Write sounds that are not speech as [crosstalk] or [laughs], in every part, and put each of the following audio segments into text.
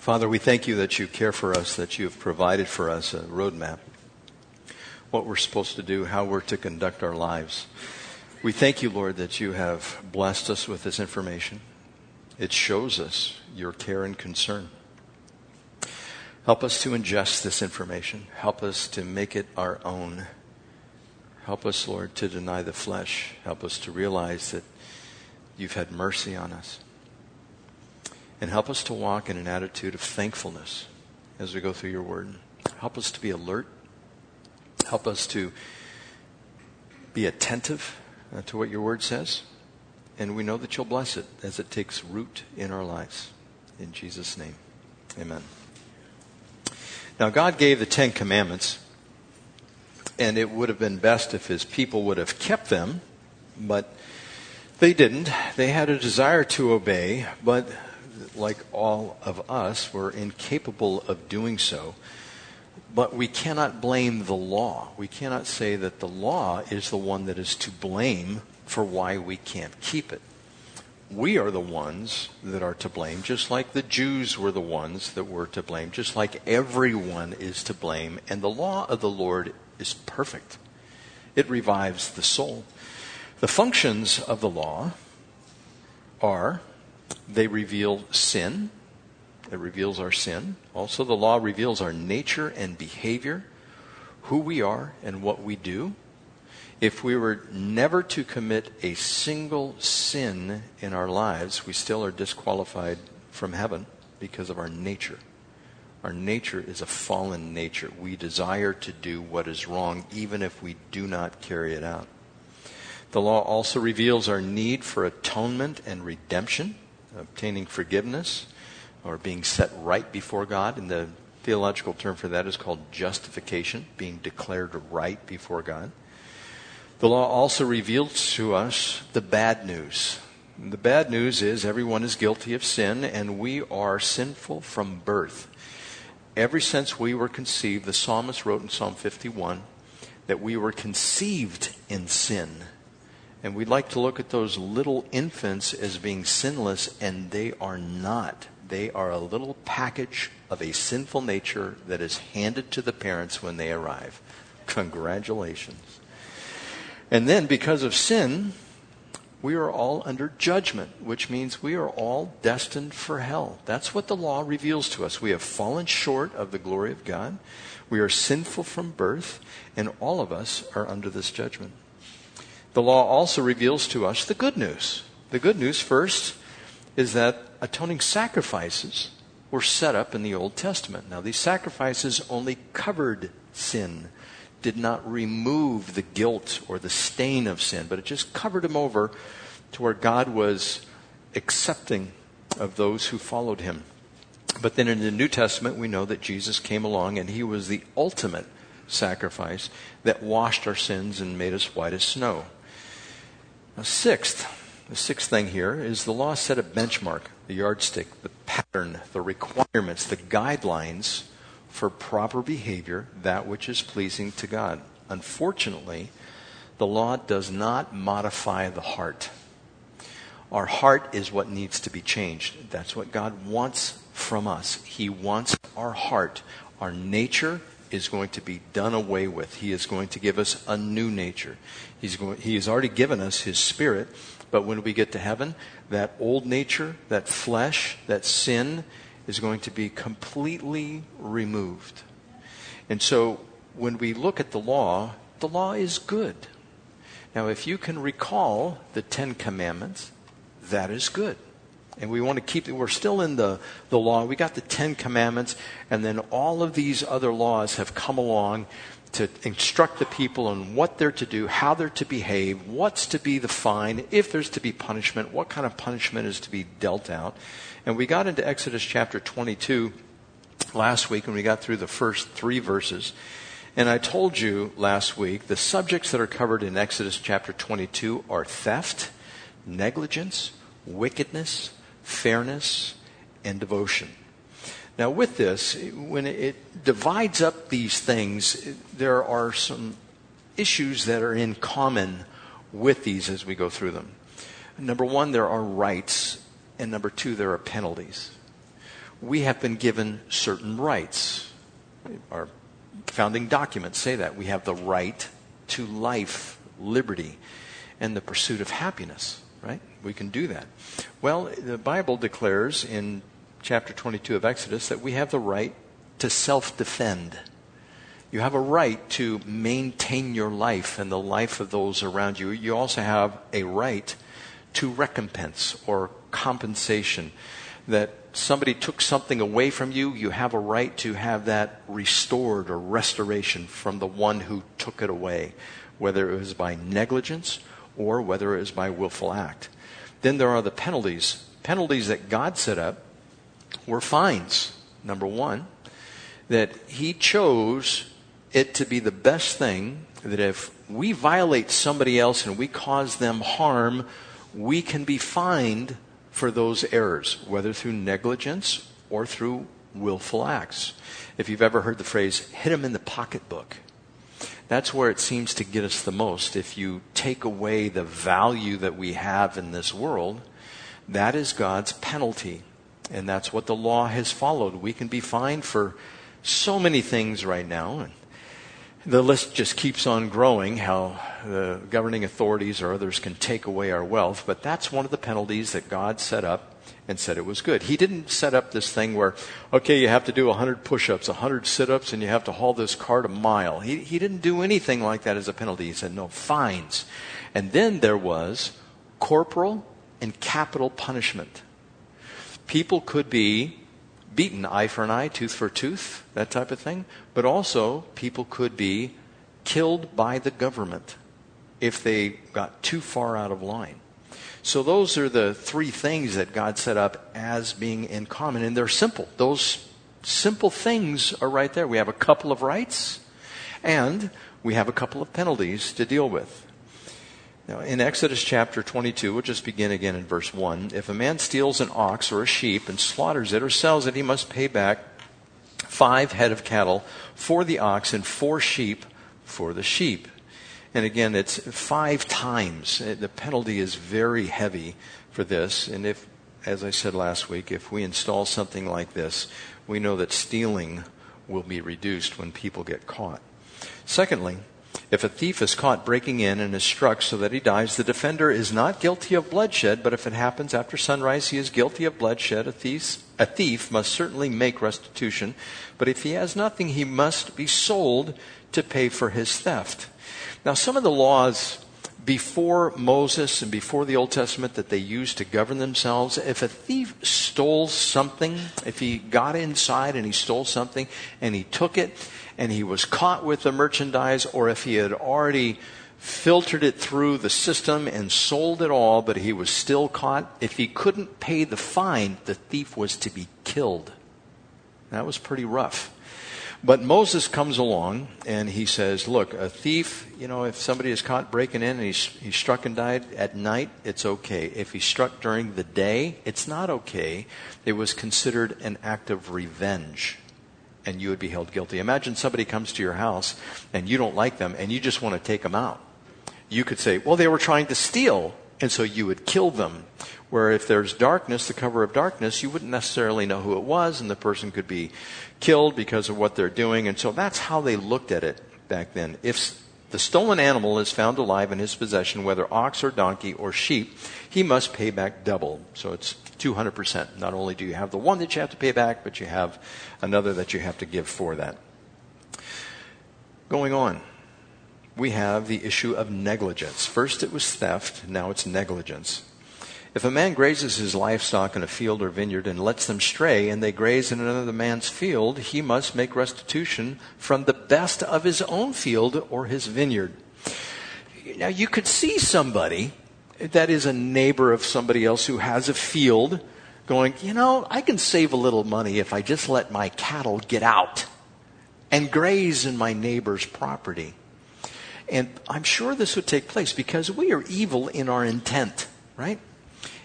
Father, we thank you that you care for us, that you have provided for us a roadmap, what we're supposed to do, how we're to conduct our lives. We thank you, Lord, that you have blessed us with this information. It shows us your care and concern. Help us to ingest this information. Help us to make it our own. Help us, Lord, to deny the flesh. Help us to realize that you've had mercy on us. And help us to walk in an attitude of thankfulness as we go through your word. Help us to be alert. Help us to be attentive uh, to what your word says. And we know that you'll bless it as it takes root in our lives. In Jesus' name, amen. Now, God gave the Ten Commandments, and it would have been best if his people would have kept them, but they didn't. They had a desire to obey, but like all of us, were incapable of doing so. But we cannot blame the law. We cannot say that the law is the one that is to blame for why we can't keep it. We are the ones that are to blame, just like the Jews were the ones that were to blame, just like everyone is to blame. And the law of the Lord is perfect, it revives the soul. The functions of the law are they reveal sin. It reveals our sin. Also, the law reveals our nature and behavior, who we are and what we do. If we were never to commit a single sin in our lives, we still are disqualified from heaven because of our nature. Our nature is a fallen nature. We desire to do what is wrong, even if we do not carry it out. The law also reveals our need for atonement and redemption obtaining forgiveness or being set right before God. And the theological term for that is called justification, being declared right before God. The law also reveals to us the bad news. the bad news is everyone is guilty of sin, and we are sinful from birth. Ever since we were conceived, the psalmist wrote in Psalm 51 that we were conceived in sin. And we'd like to look at those little infants as being sinless, and they are not. They are a little package of a sinful nature that is handed to the parents when they arrive. Congratulations. And then, because of sin, we are all under judgment, which means we are all destined for hell. That's what the law reveals to us. We have fallen short of the glory of God. We are sinful from birth, and all of us are under this judgment. The law also reveals to us the good news. The good news, first, is that atoning sacrifices were set up in the Old Testament. Now, these sacrifices only covered sin, did not remove the guilt or the stain of sin, but it just covered them over to where God was accepting of those who followed him. But then in the New Testament, we know that Jesus came along and he was the ultimate sacrifice that washed our sins and made us white as snow. Now, sixth, the sixth thing here is the law set a benchmark, the yardstick, the pattern, the requirements, the guidelines for proper behavior, that which is pleasing to God. Unfortunately, the law does not modify the heart. Our heart is what needs to be changed. That's what God wants from us. He wants our heart. Our nature is going to be done away with. He is going to give us a new nature. He's going, he has already given us His Spirit, but when we get to heaven, that old nature, that flesh, that sin is going to be completely removed. And so when we look at the law, the law is good. Now, if you can recall the Ten Commandments, that is good and we want to keep we're still in the, the law. We got the ten commandments and then all of these other laws have come along to instruct the people on what they're to do how they're to behave what's to be the fine if there's to be punishment what kind of punishment is to be dealt out. And we got into exodus chapter 22 last week and we got through the first three verses. And I told you last week the subjects that are covered in Exodus chapter 22 are theft, negligence, wickedness, fairness, and devotion. Now, with this, when it divides up these things, there are some issues that are in common with these as we go through them. Number one, there are rights, and number two, there are penalties. we have been given certain rights. Our founding documents say that. We have the right to life, liberty, and the pursuit of happiness, right? We can do that. Well, the Bible declares in chapter 22 of Exodus that we have the right to self defend. You have a right to maintain your life and the life of those around you. You also have a right to recompense or compensation. That somebody took something away from you, you have a right to have that restored or restoration from the one who took it away, whether it was by negligence or whether it was by willful act. Then there are the penalties. Penalties that God set up were fines, number one, that He chose it to be the best thing that if we violate somebody else and we cause them harm, we can be fined for those errors, whether through negligence or through willful acts. If you've ever heard the phrase, hit them in the pocketbook, that's where it seems to get us the most. If you take away the value that we have in this world, that is God's penalty. And that's what the law has followed. We can be fined for so many things right now. And the list just keeps on growing how the governing authorities or others can take away our wealth, but that's one of the penalties that God set up and said it was good. He didn't set up this thing where, okay, you have to do 100 push ups, 100 sit ups, and you have to haul this cart a mile. He, he didn't do anything like that as a penalty. He said, no, fines. And then there was corporal and capital punishment. People could be beaten eye for an eye, tooth for a tooth, that type of thing. But also, people could be killed by the government if they got too far out of line. So, those are the three things that God set up as being in common, and they're simple. Those simple things are right there. We have a couple of rights, and we have a couple of penalties to deal with. Now, in Exodus chapter 22, we'll just begin again in verse 1. If a man steals an ox or a sheep and slaughters it or sells it, he must pay back five head of cattle for the ox and four sheep for the sheep. And again, it's five times. Uh, the penalty is very heavy for this. And if, as I said last week, if we install something like this, we know that stealing will be reduced when people get caught. Secondly, if a thief is caught breaking in and is struck so that he dies, the defender is not guilty of bloodshed, but if it happens after sunrise, he is guilty of bloodshed. A thief, a thief must certainly make restitution, but if he has nothing, he must be sold to pay for his theft. Now, some of the laws before Moses and before the Old Testament that they used to govern themselves, if a thief stole something, if he got inside and he stole something and he took it, and he was caught with the merchandise, or if he had already filtered it through the system and sold it all, but he was still caught, if he couldn't pay the fine, the thief was to be killed. That was pretty rough. But Moses comes along and he says, Look, a thief, you know, if somebody is caught breaking in and he's, he's struck and died at night, it's okay. If he's struck during the day, it's not okay. It was considered an act of revenge and you would be held guilty. Imagine somebody comes to your house and you don't like them and you just want to take them out. You could say, well, they were trying to steal, and so you would kill them. Where if there's darkness, the cover of darkness, you wouldn't necessarily know who it was, and the person could be killed because of what they're doing. And so that's how they looked at it back then. If the stolen animal is found alive in his possession, whether ox or donkey or sheep, he must pay back double. So it's 200%. Not only do you have the one that you have to pay back, but you have another that you have to give for that. Going on, we have the issue of negligence. First it was theft, now it's negligence. If a man grazes his livestock in a field or vineyard and lets them stray, and they graze in another man's field, he must make restitution from the best of his own field or his vineyard. Now, you could see somebody that is a neighbor of somebody else who has a field going, you know, I can save a little money if I just let my cattle get out and graze in my neighbor's property. And I'm sure this would take place because we are evil in our intent, right?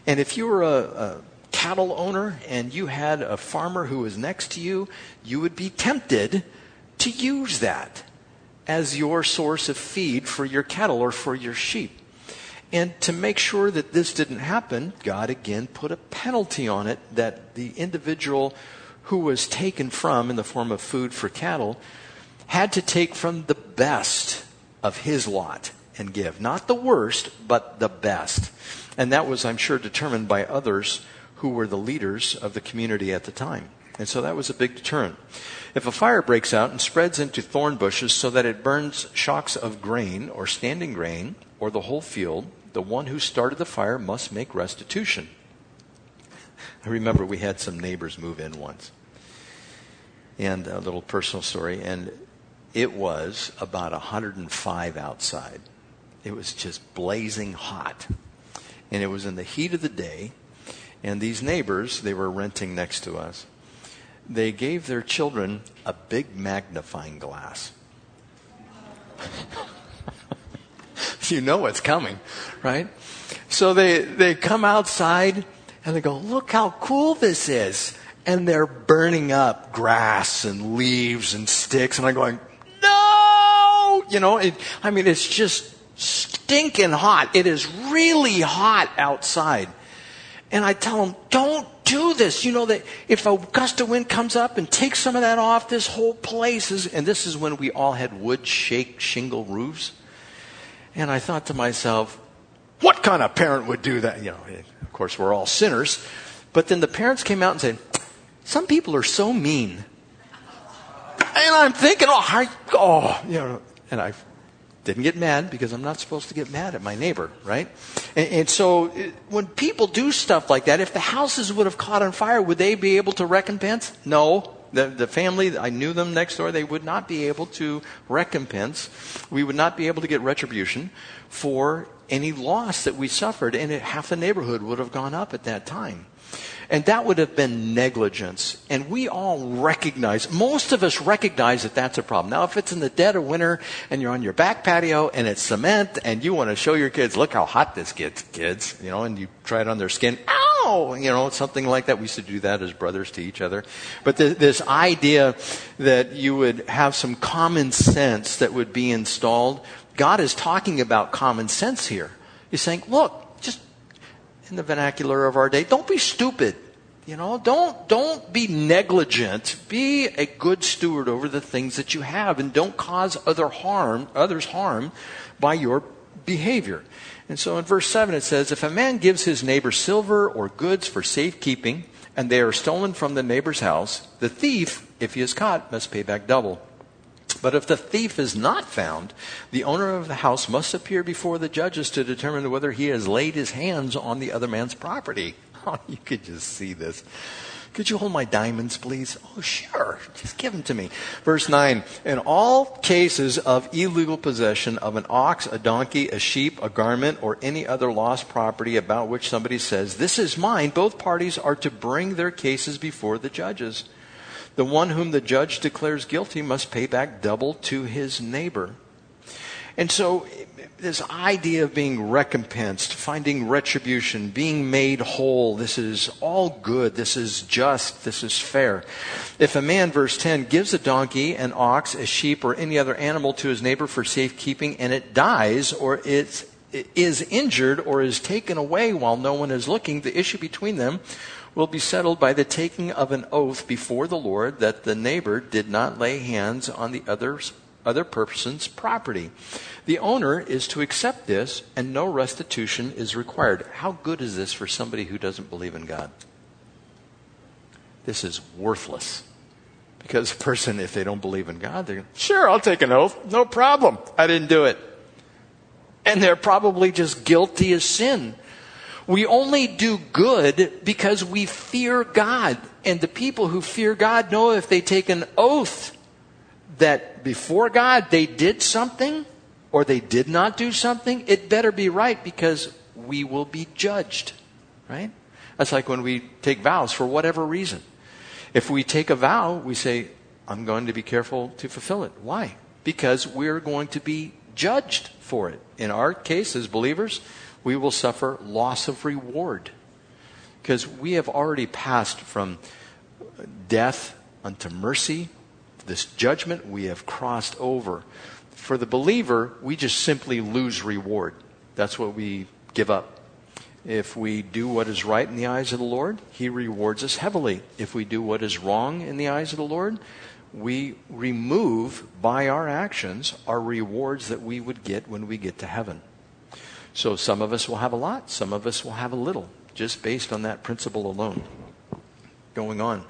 And if you were a, a cattle owner and you had a farmer who was next to you, you would be tempted to use that as your source of feed for your cattle or for your sheep. And to make sure that this didn't happen, God again put a penalty on it that the individual who was taken from in the form of food for cattle had to take from the best of his lot and give. Not the worst, but the best. And that was, I'm sure, determined by others who were the leaders of the community at the time. And so that was a big deterrent. If a fire breaks out and spreads into thorn bushes so that it burns shocks of grain or standing grain or the whole field, the one who started the fire must make restitution. I remember we had some neighbors move in once. And a little personal story. And it was about 105 outside. It was just blazing hot. And it was in the heat of the day. And these neighbors, they were renting next to us, they gave their children a big magnifying glass. [laughs] you know what's coming, right? So they, they come outside and they go, look how cool this is. And they're burning up grass and leaves and sticks. And I'm going! You know, it, I mean, it's just stinking hot. It is really hot outside. And I tell them, don't do this. You know that if a gust of wind comes up and takes some of that off, this whole place is, and this is when we all had wood shake shingle roofs. And I thought to myself, what kind of parent would do that? You know, of course, we're all sinners. But then the parents came out and said, some people are so mean. And I'm thinking, oh, I, oh, you know, and I didn't get mad because I'm not supposed to get mad at my neighbor, right? And, and so it, when people do stuff like that, if the houses would have caught on fire, would they be able to recompense? No. The, the family, I knew them next door, they would not be able to recompense. We would not be able to get retribution for any loss that we suffered, and it, half the neighborhood would have gone up at that time. And that would have been negligence. And we all recognize, most of us recognize that that's a problem. Now, if it's in the dead of winter and you're on your back patio and it's cement and you want to show your kids, look how hot this gets, kids, you know, and you try it on their skin, ow, you know, something like that. We used to do that as brothers to each other. But th- this idea that you would have some common sense that would be installed God is talking about common sense here. He's saying, look, in the vernacular of our day, don't be stupid. You know, don't, don't be negligent. Be a good steward over the things that you have and don't cause other harm, others harm by your behavior. And so in verse 7 it says, If a man gives his neighbor silver or goods for safekeeping, and they are stolen from the neighbor's house, the thief, if he is caught, must pay back double. But if the thief is not found, the owner of the house must appear before the judges to determine whether he has laid his hands on the other man's property. [laughs] Oh, you could just see this. Could you hold my diamonds, please? Oh, sure. Just give them to me. Verse 9. In all cases of illegal possession of an ox, a donkey, a sheep, a garment, or any other lost property about which somebody says, This is mine, both parties are to bring their cases before the judges. The one whom the judge declares guilty must pay back double to his neighbor. And so, this idea of being recompensed, finding retribution, being made whole, this is all good. This is just. This is fair. If a man, verse 10, gives a donkey, an ox, a sheep, or any other animal to his neighbor for safekeeping, and it dies, or it is injured, or is taken away while no one is looking, the issue between them will be settled by the taking of an oath before the Lord that the neighbor did not lay hands on the other's, other person's property. The owner is to accept this, and no restitution is required. How good is this for somebody who doesn't believe in God? This is worthless. Because a person, if they don't believe in God, they're sure, I'll take an oath. No problem. I didn't do it. And they're probably just guilty as sin. We only do good because we fear God. And the people who fear God know if they take an oath that before God they did something or they did not do something, it better be right because we will be judged. Right? That's like when we take vows for whatever reason. If we take a vow, we say, I'm going to be careful to fulfill it. Why? Because we're going to be judged for it. In our case, as believers, we will suffer loss of reward. Because we have already passed from death unto mercy. This judgment we have crossed over. For the believer, we just simply lose reward. That's what we give up. If we do what is right in the eyes of the Lord, He rewards us heavily. If we do what is wrong in the eyes of the Lord, we remove by our actions our rewards that we would get when we get to heaven. So some of us will have a lot, some of us will have a little, just based on that principle alone. Going on.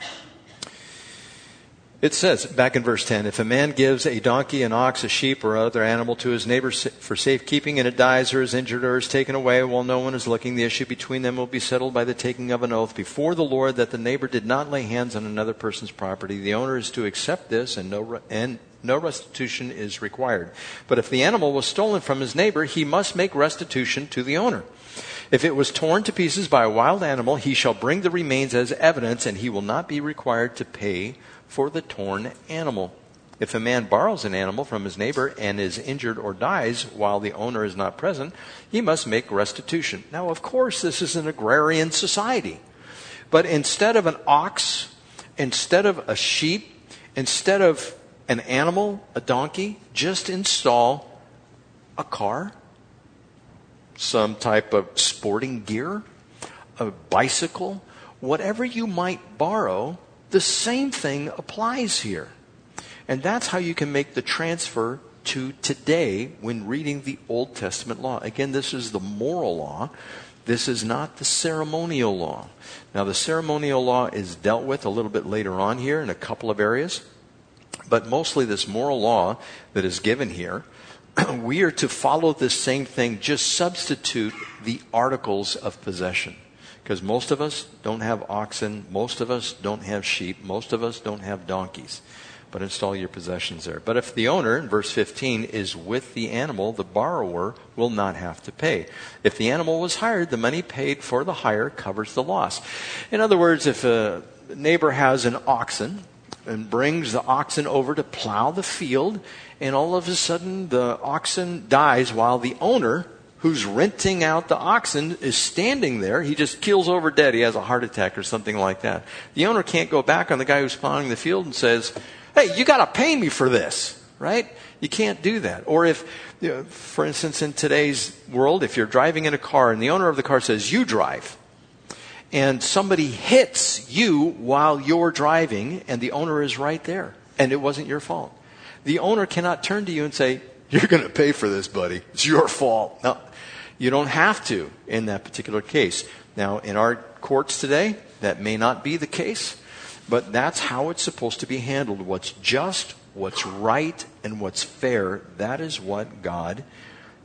It says back in verse 10 if a man gives a donkey, an ox, a sheep, or other animal to his neighbor for safekeeping, and it dies or is injured or is taken away while no one is looking, the issue between them will be settled by the taking of an oath before the Lord that the neighbor did not lay hands on another person's property. The owner is to accept this, and no, and no restitution is required. But if the animal was stolen from his neighbor, he must make restitution to the owner. If it was torn to pieces by a wild animal, he shall bring the remains as evidence, and he will not be required to pay for the torn animal. If a man borrows an animal from his neighbor and is injured or dies while the owner is not present, he must make restitution. Now, of course, this is an agrarian society. But instead of an ox, instead of a sheep, instead of an animal, a donkey, just install a car, some type of sporting gear, a bicycle, whatever you might borrow the same thing applies here. And that's how you can make the transfer to today when reading the Old Testament law. Again, this is the moral law. This is not the ceremonial law. Now, the ceremonial law is dealt with a little bit later on here in a couple of areas. But mostly, this moral law that is given here, [clears throat] we are to follow this same thing, just substitute the articles of possession. Because most of us don't have oxen, most of us don't have sheep, most of us don't have donkeys. But install your possessions there. But if the owner, in verse 15, is with the animal, the borrower will not have to pay. If the animal was hired, the money paid for the hire covers the loss. In other words, if a neighbor has an oxen and brings the oxen over to plow the field, and all of a sudden the oxen dies while the owner who's renting out the oxen is standing there. He just keels over dead. He has a heart attack or something like that. The owner can't go back on the guy who's plowing the field and says, Hey, you got to pay me for this, right? You can't do that. Or if, you know, for instance, in today's world, if you're driving in a car and the owner of the car says, You drive, and somebody hits you while you're driving and the owner is right there and it wasn't your fault. The owner cannot turn to you and say, You're going to pay for this, buddy. It's your fault. No, you don't have to in that particular case. Now, in our courts today, that may not be the case, but that's how it's supposed to be handled. What's just, what's right, and what's fair, that is what God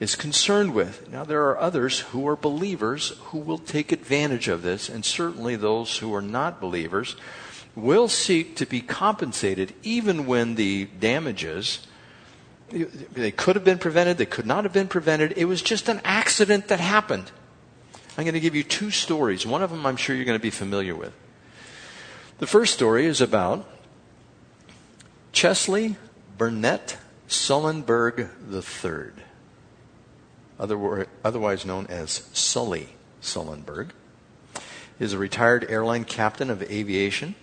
is concerned with. Now, there are others who are believers who will take advantage of this, and certainly those who are not believers will seek to be compensated even when the damages they could have been prevented, they could not have been prevented. It was just an accident that happened. I'm going to give you two stories. One of them I'm sure you're going to be familiar with. The first story is about Chesley Burnett Sullenberg III, otherwise known as Sully Sullenberg. Is a retired airline captain of aviation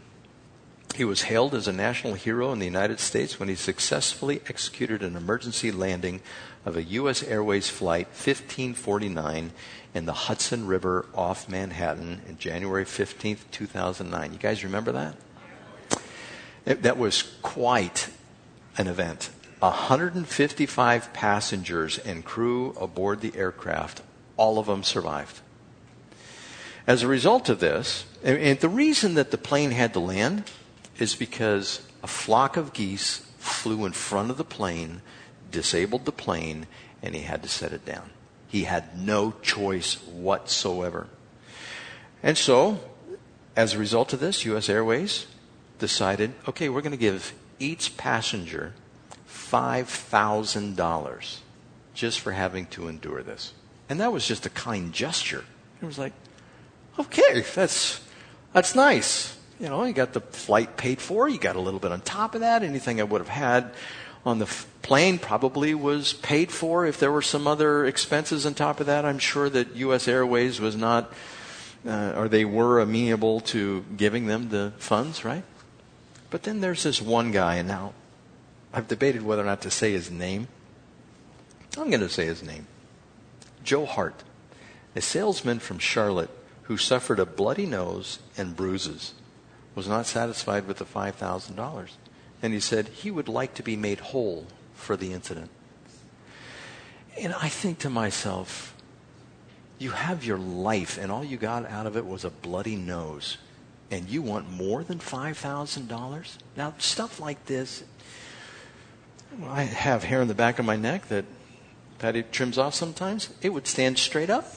he was hailed as a national hero in the United States when he successfully executed an emergency landing of a U.S. Airways Flight 1549 in the Hudson River off Manhattan in January 15, 2009. You guys remember that? It, that was quite an event. 155 passengers and crew aboard the aircraft, all of them survived. As a result of this, and the reason that the plane had to land is because a flock of geese flew in front of the plane, disabled the plane, and he had to set it down. He had no choice whatsoever. And so, as a result of this, U.S. Airways decided okay, we're going to give each passenger $5,000 just for having to endure this. And that was just a kind gesture. It was like, okay, that's, that's nice you know, you got the flight paid for, you got a little bit on top of that. Anything I would have had on the f- plane probably was paid for. If there were some other expenses on top of that, I'm sure that U.S. Airways was not, uh, or they were amenable to giving them the funds, right? But then there's this one guy, and now I've debated whether or not to say his name. I'm going to say his name Joe Hart A salesman from Charlotte who suffered a bloody nose and bruises was not satisfied with the $5,000. And he said he would like to be made whole for the incident. And I think to myself, you have your life, and all you got out of it was a bloody nose, and you want more than $5,000? Now, stuff like this, I have hair in the back of my neck that Patty trims off sometimes. It would stand straight up.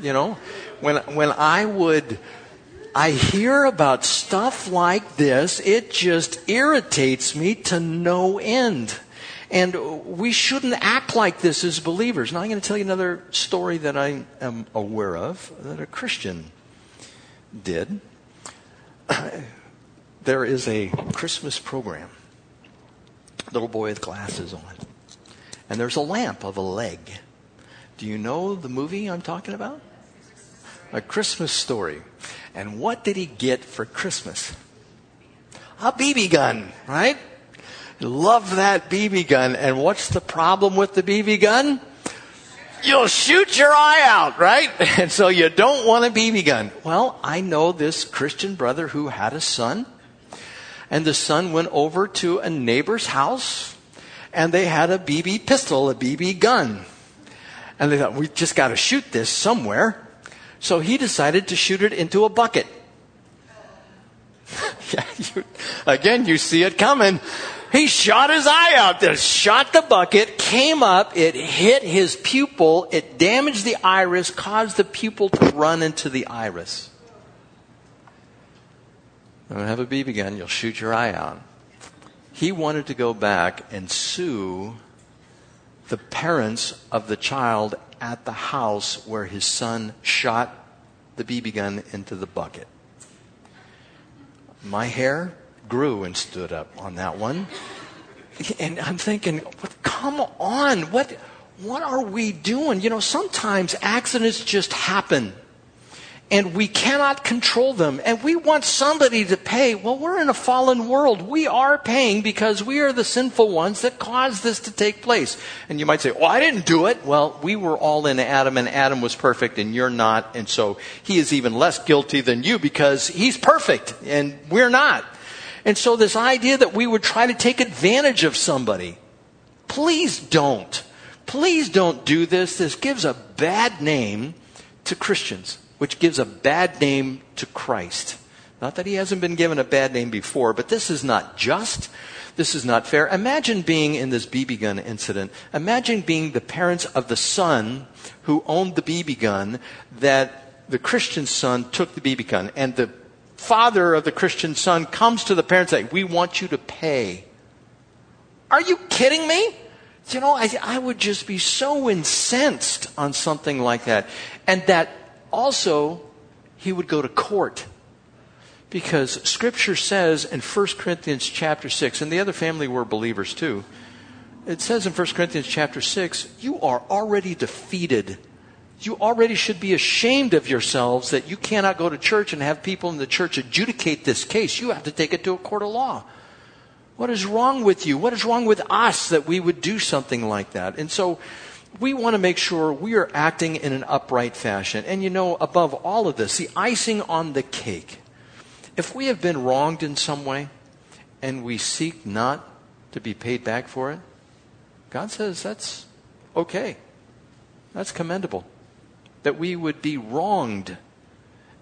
You know, when, when I would, I hear about stuff like this, it just irritates me to no end. And we shouldn't act like this as believers. Now, I'm going to tell you another story that I am aware of that a Christian did. [clears throat] there is a Christmas program. Little boy with glasses on. And there's a lamp of a leg. Do you know the movie I'm talking about? A Christmas story. And what did he get for Christmas? A BB gun, right? Love that BB gun. And what's the problem with the BB gun? You'll shoot your eye out, right? [laughs] And so you don't want a BB gun. Well, I know this Christian brother who had a son, and the son went over to a neighbor's house, and they had a BB pistol, a BB gun. And they thought, we just got to shoot this somewhere. So he decided to shoot it into a bucket. [laughs] yeah, you, again, you see it coming. He shot his eye out there, shot the bucket, came up, it hit his pupil, it damaged the iris, caused the pupil to run into the iris. Have a BB gun, you'll shoot your eye out. He wanted to go back and sue the parents of the child at the house where his son shot the BB gun into the bucket. My hair grew and stood up on that one. And I'm thinking, come on, what, what are we doing? You know, sometimes accidents just happen and we cannot control them and we want somebody to pay. Well, we're in a fallen world. We are paying because we are the sinful ones that caused this to take place. And you might say, well, I didn't do it. Well, we were all in Adam and Adam was perfect and you're not. And so he is even less guilty than you because he's perfect and we're not. And so, this idea that we would try to take advantage of somebody, please don't. Please don't do this. This gives a bad name to Christians, which gives a bad name to Christ. Not that he hasn't been given a bad name before, but this is not just. This is not fair. Imagine being in this BB gun incident. Imagine being the parents of the son who owned the BB gun that the Christian son took the BB gun and the father of the Christian son comes to the parents saying, We want you to pay. Are you kidding me? You know, I, I would just be so incensed on something like that. And that also, he would go to court. Because scripture says in 1 Corinthians chapter 6, and the other family were believers too, it says in 1 Corinthians chapter 6, you are already defeated you already should be ashamed of yourselves that you cannot go to church and have people in the church adjudicate this case. You have to take it to a court of law. What is wrong with you? What is wrong with us that we would do something like that? And so we want to make sure we are acting in an upright fashion. And you know, above all of this, the icing on the cake, if we have been wronged in some way and we seek not to be paid back for it, God says that's okay. That's commendable that we would be wronged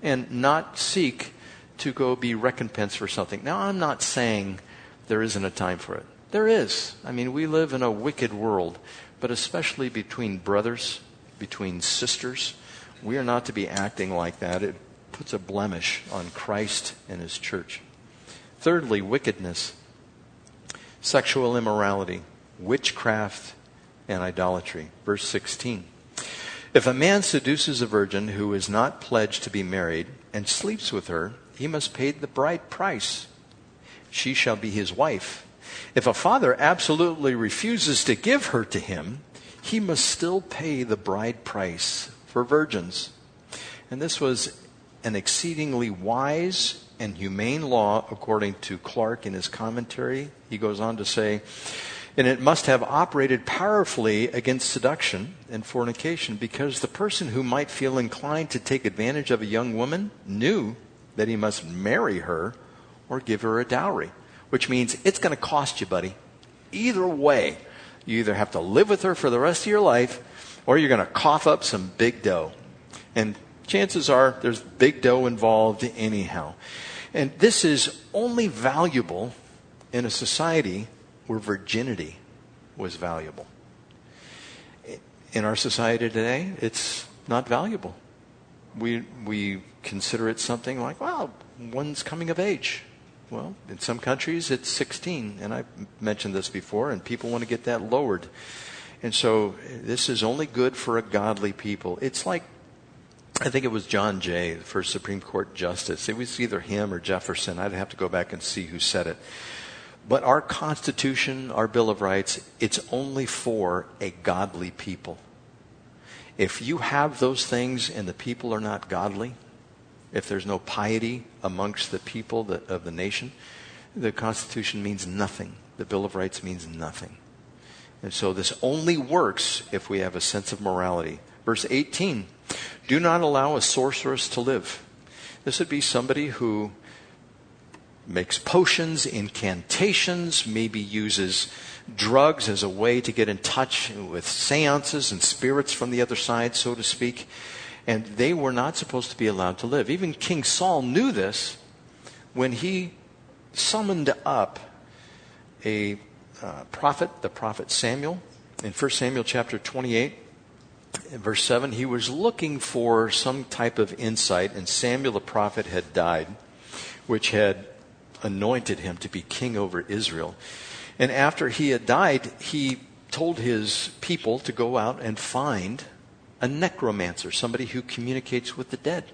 and not seek to go be recompensed for something. Now, I'm not saying there isn't a time for it. There is. I mean, we live in a wicked world, but especially between brothers, between sisters, we are not to be acting like that. It puts a blemish on Christ and his church. Thirdly, wickedness, sexual immorality, witchcraft, and idolatry. Verse 16. If a man seduces a virgin who is not pledged to be married and sleeps with her, he must pay the bride price. She shall be his wife. If a father absolutely refuses to give her to him, he must still pay the bride price for virgins. And this was an exceedingly wise and humane law, according to Clarke in his commentary. He goes on to say, And it must have operated powerfully against seduction and fornication because the person who might feel inclined to take advantage of a young woman knew that he must marry her or give her a dowry, which means it's going to cost you, buddy. Either way, you either have to live with her for the rest of your life or you're going to cough up some big dough. And chances are there's big dough involved anyhow. And this is only valuable in a society where virginity was valuable. In our society today, it's not valuable. We, we consider it something like, well, one's coming of age. Well, in some countries, it's 16, and I've mentioned this before, and people want to get that lowered. And so this is only good for a godly people. It's like I think it was John Jay, the first Supreme Court justice. It was either him or Jefferson. I'd have to go back and see who said it. But our Constitution, our Bill of Rights, it's only for a godly people. If you have those things and the people are not godly, if there's no piety amongst the people that, of the nation, the Constitution means nothing. The Bill of Rights means nothing. And so this only works if we have a sense of morality. Verse 18 do not allow a sorceress to live. This would be somebody who makes potions, incantations, maybe uses drugs as a way to get in touch with seances and spirits from the other side, so to speak. And they were not supposed to be allowed to live. Even King Saul knew this when he summoned up a uh, prophet, the prophet Samuel, in 1 Samuel chapter 28 verse 7, he was looking for some type of insight, and Samuel the prophet had died, which had anointed him to be king over Israel. And after he had died, he told his people to go out and find a necromancer, somebody who communicates with the dead.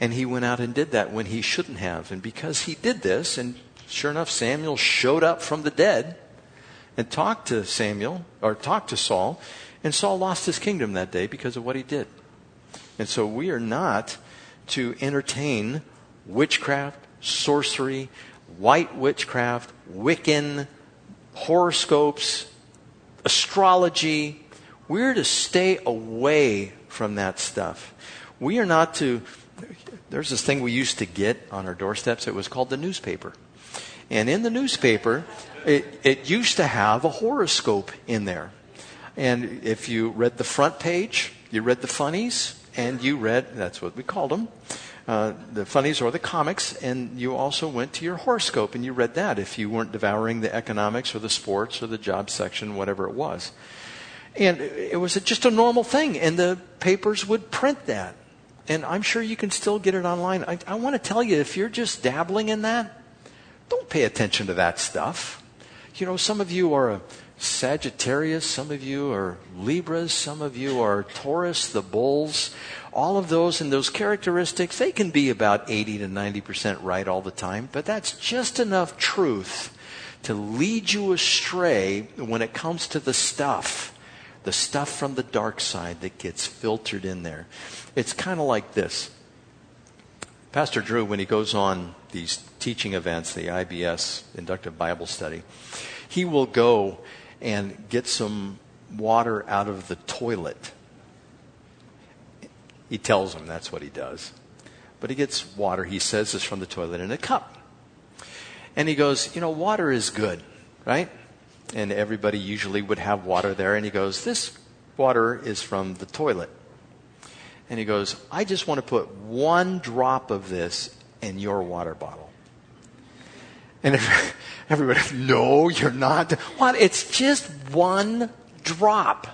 And he went out and did that when he shouldn't have. And because he did this, and sure enough, Samuel showed up from the dead and talked to Samuel, or talked to Saul, and Saul lost his kingdom that day because of what he did. And so we are not to entertain witchcraft, sorcery, white witchcraft, Wiccan, horoscopes, astrology. We're to stay away from that stuff. We are not to, there's this thing we used to get on our doorsteps. It was called the newspaper. And in the newspaper, it, it used to have a horoscope in there. And if you read the front page, you read the funnies, and you read, that's what we called them, uh, the funnies or the comics, and you also went to your horoscope and you read that if you weren't devouring the economics or the sports or the job section, whatever it was. And it was just a normal thing, and the papers would print that. And I'm sure you can still get it online. I, I want to tell you, if you're just dabbling in that, don't pay attention to that stuff. You know, some of you are a Sagittarius, some of you are Libras, some of you are Taurus, the bulls. All of those and those characteristics, they can be about 80 to 90% right all the time, but that's just enough truth to lead you astray when it comes to the stuff, the stuff from the dark side that gets filtered in there. It's kind of like this. Pastor Drew, when he goes on these teaching events, the IBS, Inductive Bible Study, he will go and get some water out of the toilet. He tells them that's what he does. But he gets water, he says this from the toilet in a cup. And he goes, You know, water is good, right? And everybody usually would have water there. And he goes, This water is from the toilet. And he goes, I just want to put one drop of this in your water bottle. And [laughs] everybody, no, you're not. What? It's just one drop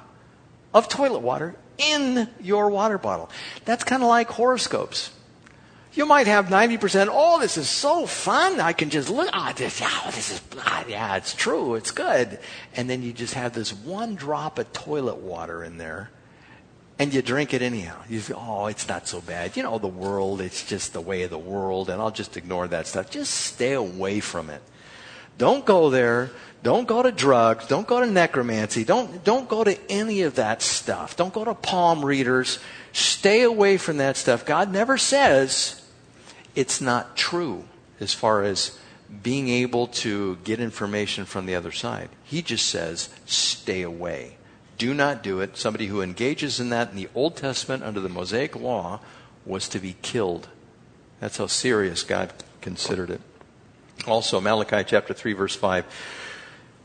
of toilet water in your water bottle. That's kind of like horoscopes. You might have 90%, oh, this is so fun. I can just look, oh, this, oh, this is, oh, yeah, it's true. It's good. And then you just have this one drop of toilet water in there and you drink it anyhow. You say, oh, it's not so bad. You know, the world, it's just the way of the world, and I'll just ignore that stuff. Just stay away from it. Don't go there. Don't go to drugs. Don't go to necromancy. Don't, don't go to any of that stuff. Don't go to palm readers. Stay away from that stuff. God never says it's not true as far as being able to get information from the other side. He just says, stay away. Do not do it. Somebody who engages in that in the Old Testament under the Mosaic law was to be killed. That's how serious God considered it. Also, Malachi chapter 3, verse 5.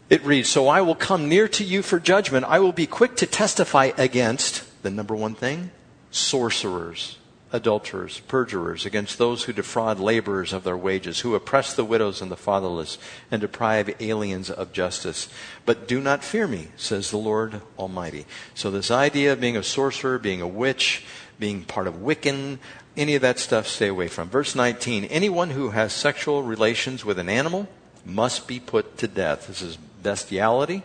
It reads, So I will come near to you for judgment. I will be quick to testify against the number one thing sorcerers, adulterers, perjurers, against those who defraud laborers of their wages, who oppress the widows and the fatherless, and deprive aliens of justice. But do not fear me, says the Lord Almighty. So, this idea of being a sorcerer, being a witch, being part of Wiccan, any of that stuff, stay away from. Verse 19 Anyone who has sexual relations with an animal must be put to death. This is bestiality,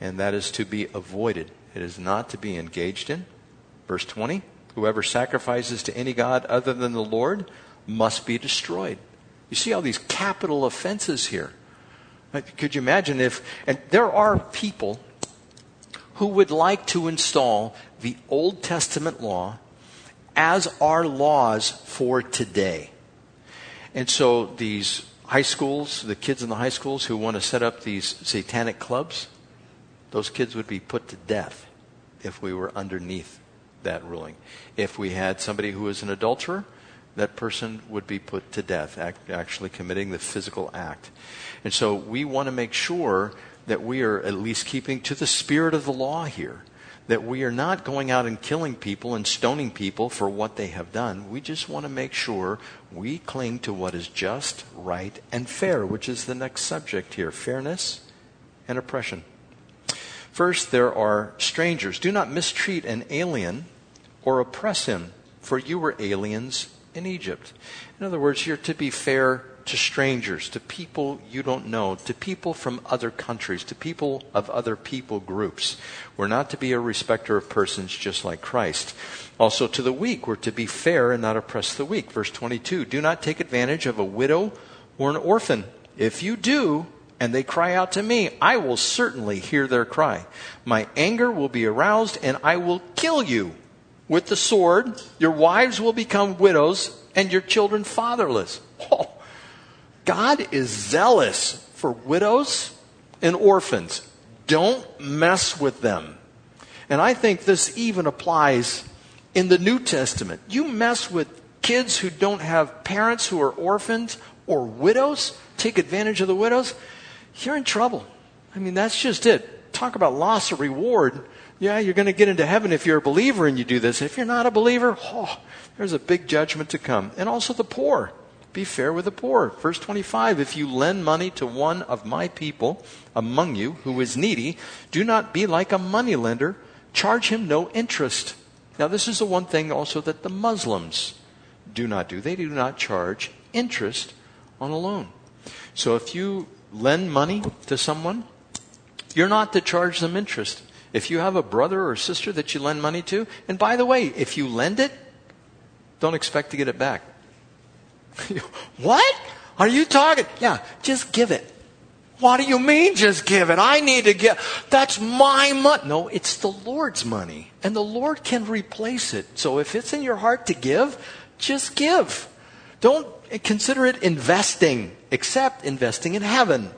and that is to be avoided. It is not to be engaged in. Verse 20 Whoever sacrifices to any God other than the Lord must be destroyed. You see all these capital offenses here. Uh, could you imagine if, and there are people who would like to install the Old Testament law as our laws for today. And so these high schools, the kids in the high schools who want to set up these satanic clubs, those kids would be put to death if we were underneath that ruling. If we had somebody who was an adulterer, that person would be put to death, actually committing the physical act. And so we want to make sure that we are at least keeping to the spirit of the law here. That we are not going out and killing people and stoning people for what they have done. We just want to make sure we cling to what is just, right, and fair, which is the next subject here fairness and oppression. First, there are strangers. Do not mistreat an alien or oppress him, for you were aliens in Egypt. In other words, you're to be fair to strangers, to people you don't know, to people from other countries, to people of other people groups. We're not to be a respecter of persons just like Christ. Also, to the weak, we're to be fair and not oppress the weak. Verse 22 Do not take advantage of a widow or an orphan. If you do, and they cry out to me, I will certainly hear their cry. My anger will be aroused, and I will kill you with the sword. Your wives will become widows and your children fatherless. Oh, God is zealous for widows and orphans. Don't mess with them. And I think this even applies in the New Testament. You mess with kids who don't have parents who are orphans or widows, take advantage of the widows, you're in trouble. I mean, that's just it. Talk about loss of reward yeah, you're going to get into heaven if you're a believer and you do this. If you're not a believer, oh, there's a big judgment to come. And also the poor. Be fair with the poor. Verse 25 If you lend money to one of my people among you who is needy, do not be like a moneylender. Charge him no interest. Now, this is the one thing also that the Muslims do not do. They do not charge interest on a loan. So if you lend money to someone, you're not to charge them interest. If you have a brother or sister that you lend money to, and by the way, if you lend it, don't expect to get it back. [laughs] what? Are you talking? Yeah, just give it. What do you mean just give it? I need to get, that's my money. No, it's the Lord's money. And the Lord can replace it. So if it's in your heart to give, just give. Don't consider it investing, except investing in heaven.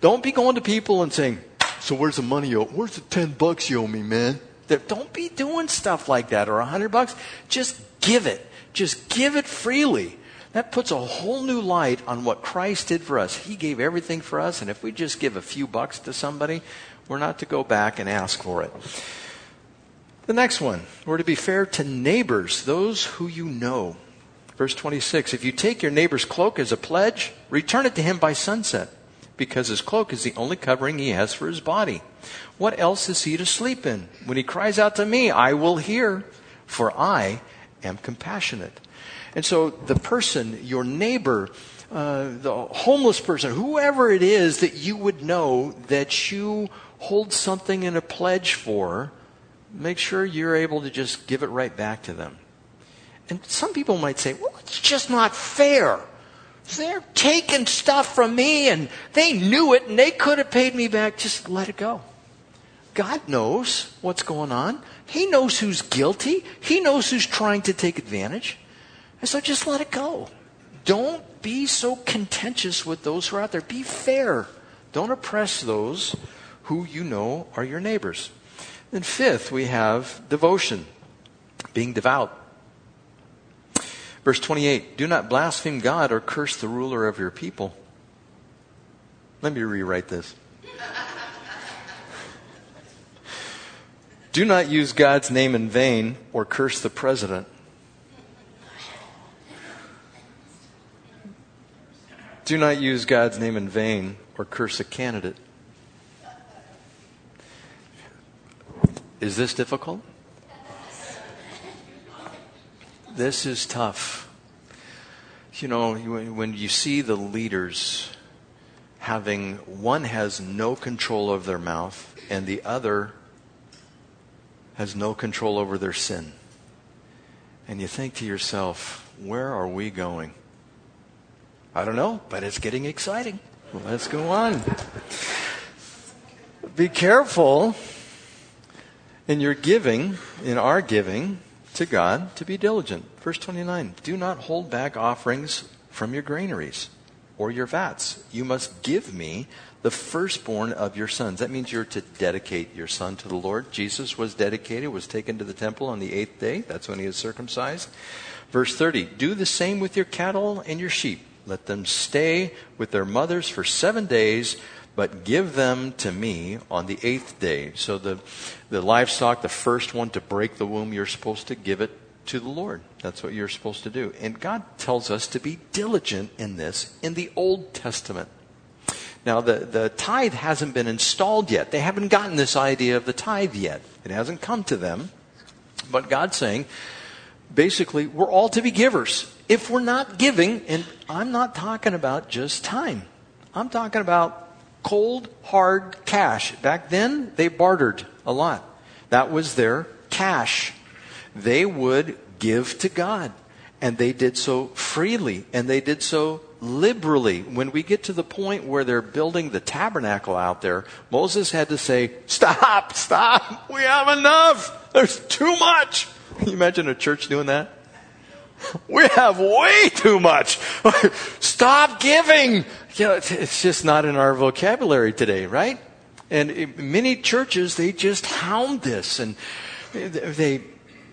Don't be going to people and saying, so where's the money you owe? Where's the 10 bucks you owe me, man? Don't be doing stuff like that or a hundred bucks. Just give it. Just give it freely. That puts a whole new light on what Christ did for us. He gave everything for us, and if we just give a few bucks to somebody, we're not to go back and ask for it. The next one, we're to be fair to neighbors, those who you know. Verse 26 If you take your neighbor's cloak as a pledge, return it to him by sunset because his cloak is the only covering he has for his body. What else is he to sleep in? When he cries out to me, I will hear, for I am compassionate. And so the person, your neighbor, uh, the homeless person, whoever it is that you would know that you hold something in a pledge for, make sure you're able to just give it right back to them. And some people might say, well, it's just not fair. They're taking stuff from me and they knew it and they could have paid me back. Just let it go. God knows what's going on. He knows who's guilty. He knows who's trying to take advantage. And so just let it go. Don't be so contentious with those who are out there. Be fair. Don't oppress those who you know are your neighbors. And fifth, we have devotion, being devout. Verse 28 Do not blaspheme God or curse the ruler of your people. Let me rewrite this. Do not use God's name in vain or curse the president. Do not use God's name in vain or curse a candidate. Is this difficult? This is tough. You know, when you see the leaders having one has no control over their mouth and the other has no control over their sin. And you think to yourself, where are we going? I don't know, but it's getting exciting. Let's go on. Be careful in your giving, in our giving to God, to be diligent. Verse 29 Do not hold back offerings from your granaries or your vats. You must give me the firstborn of your sons. That means you're to dedicate your son to the Lord. Jesus was dedicated, was taken to the temple on the eighth day. That's when he was circumcised. Verse 30 Do the same with your cattle and your sheep. Let them stay with their mothers for seven days but give them to me on the eighth day. So the, the livestock, the first one to break the womb, you're supposed to give it to the Lord. That's what you're supposed to do. And God tells us to be diligent in this in the Old Testament. Now, the, the tithe hasn't been installed yet. They haven't gotten this idea of the tithe yet. It hasn't come to them. But God's saying, basically, we're all to be givers. If we're not giving, and I'm not talking about just time, I'm talking about cold, hard cash. Back then, they bartered a lot. That was their cash. They would give to God. And they did so freely. And they did so liberally. When we get to the point where they're building the tabernacle out there, Moses had to say, Stop, stop, we have enough. There's too much. Can you imagine a church doing that? We have way too much. [laughs] Stop giving. You know, it's just not in our vocabulary today, right? And many churches, they just hound this and they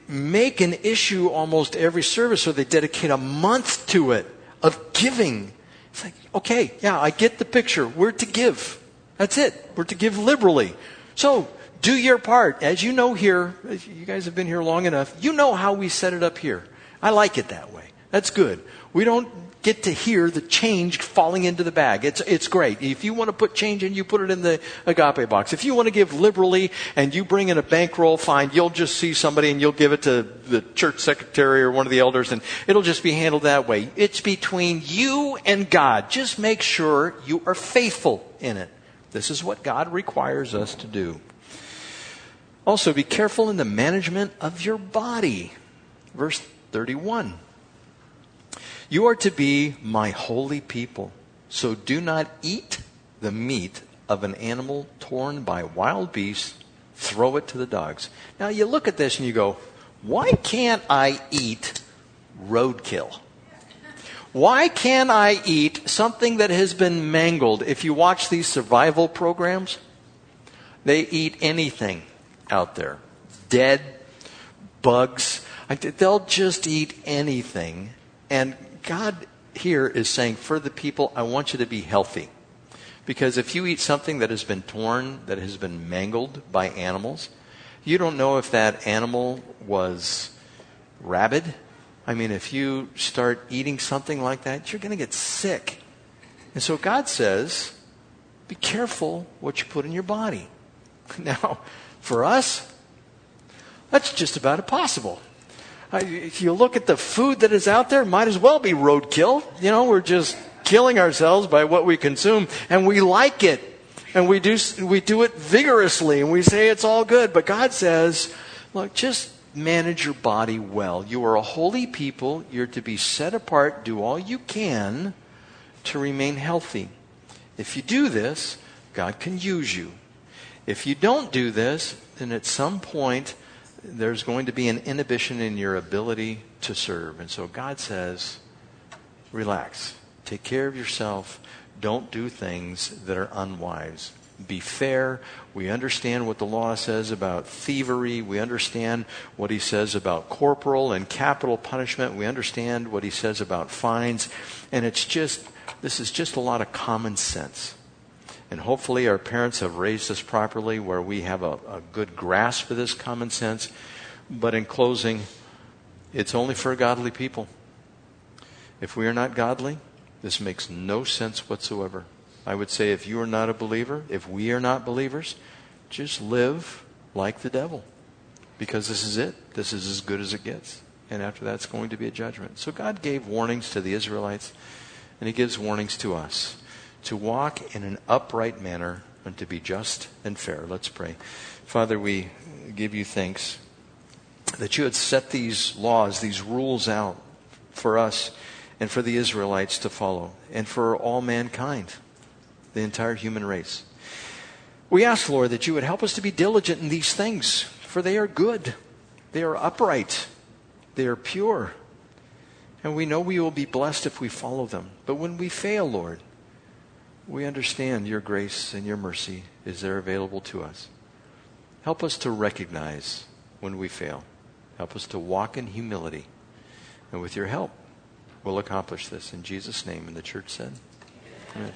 make an issue almost every service or they dedicate a month to it of giving. It's like, okay, yeah, I get the picture. We're to give. That's it. We're to give liberally. So, do your part. As you know here, you guys have been here long enough, you know how we set it up here. I like it that way. That's good. We don't get to hear the change falling into the bag. It's, it's great. If you want to put change in, you put it in the agape box. If you want to give liberally and you bring in a bankroll, fine. You'll just see somebody and you'll give it to the church secretary or one of the elders and it'll just be handled that way. It's between you and God. Just make sure you are faithful in it. This is what God requires us to do. Also, be careful in the management of your body. Verse 31. You are to be my holy people, so do not eat the meat of an animal torn by wild beasts, throw it to the dogs. Now you look at this and you go, why can't I eat roadkill? Why can't I eat something that has been mangled? If you watch these survival programs, they eat anything out there. Dead, bugs, They'll just eat anything. And God here is saying, for the people, I want you to be healthy. Because if you eat something that has been torn, that has been mangled by animals, you don't know if that animal was rabid. I mean, if you start eating something like that, you're going to get sick. And so God says, be careful what you put in your body. [laughs] Now, for us, that's just about impossible if you look at the food that is out there, might as well be roadkill. You know, we're just killing ourselves by what we consume, and we like it. And we do, we do it vigorously, and we say it's all good. But God says, look, just manage your body well. You are a holy people. You're to be set apart. Do all you can to remain healthy. If you do this, God can use you. If you don't do this, then at some point, there's going to be an inhibition in your ability to serve. And so God says, relax. Take care of yourself. Don't do things that are unwise. Be fair. We understand what the law says about thievery. We understand what he says about corporal and capital punishment. We understand what he says about fines. And it's just, this is just a lot of common sense. And hopefully, our parents have raised us properly where we have a, a good grasp of this common sense. But in closing, it's only for godly people. If we are not godly, this makes no sense whatsoever. I would say if you are not a believer, if we are not believers, just live like the devil. Because this is it. This is as good as it gets. And after that, it's going to be a judgment. So God gave warnings to the Israelites, and He gives warnings to us to walk in an upright manner and to be just and fair. Let's pray. Father, we give you thanks that you had set these laws, these rules out for us and for the Israelites to follow, and for all mankind, the entire human race. We ask, Lord, that you would help us to be diligent in these things, for they are good, they are upright, they are pure. And we know we will be blessed if we follow them. But when we fail, Lord, we understand your grace and your mercy is there available to us. Help us to recognize when we fail. Help us to walk in humility. And with your help, we'll accomplish this. In Jesus' name. And the church said,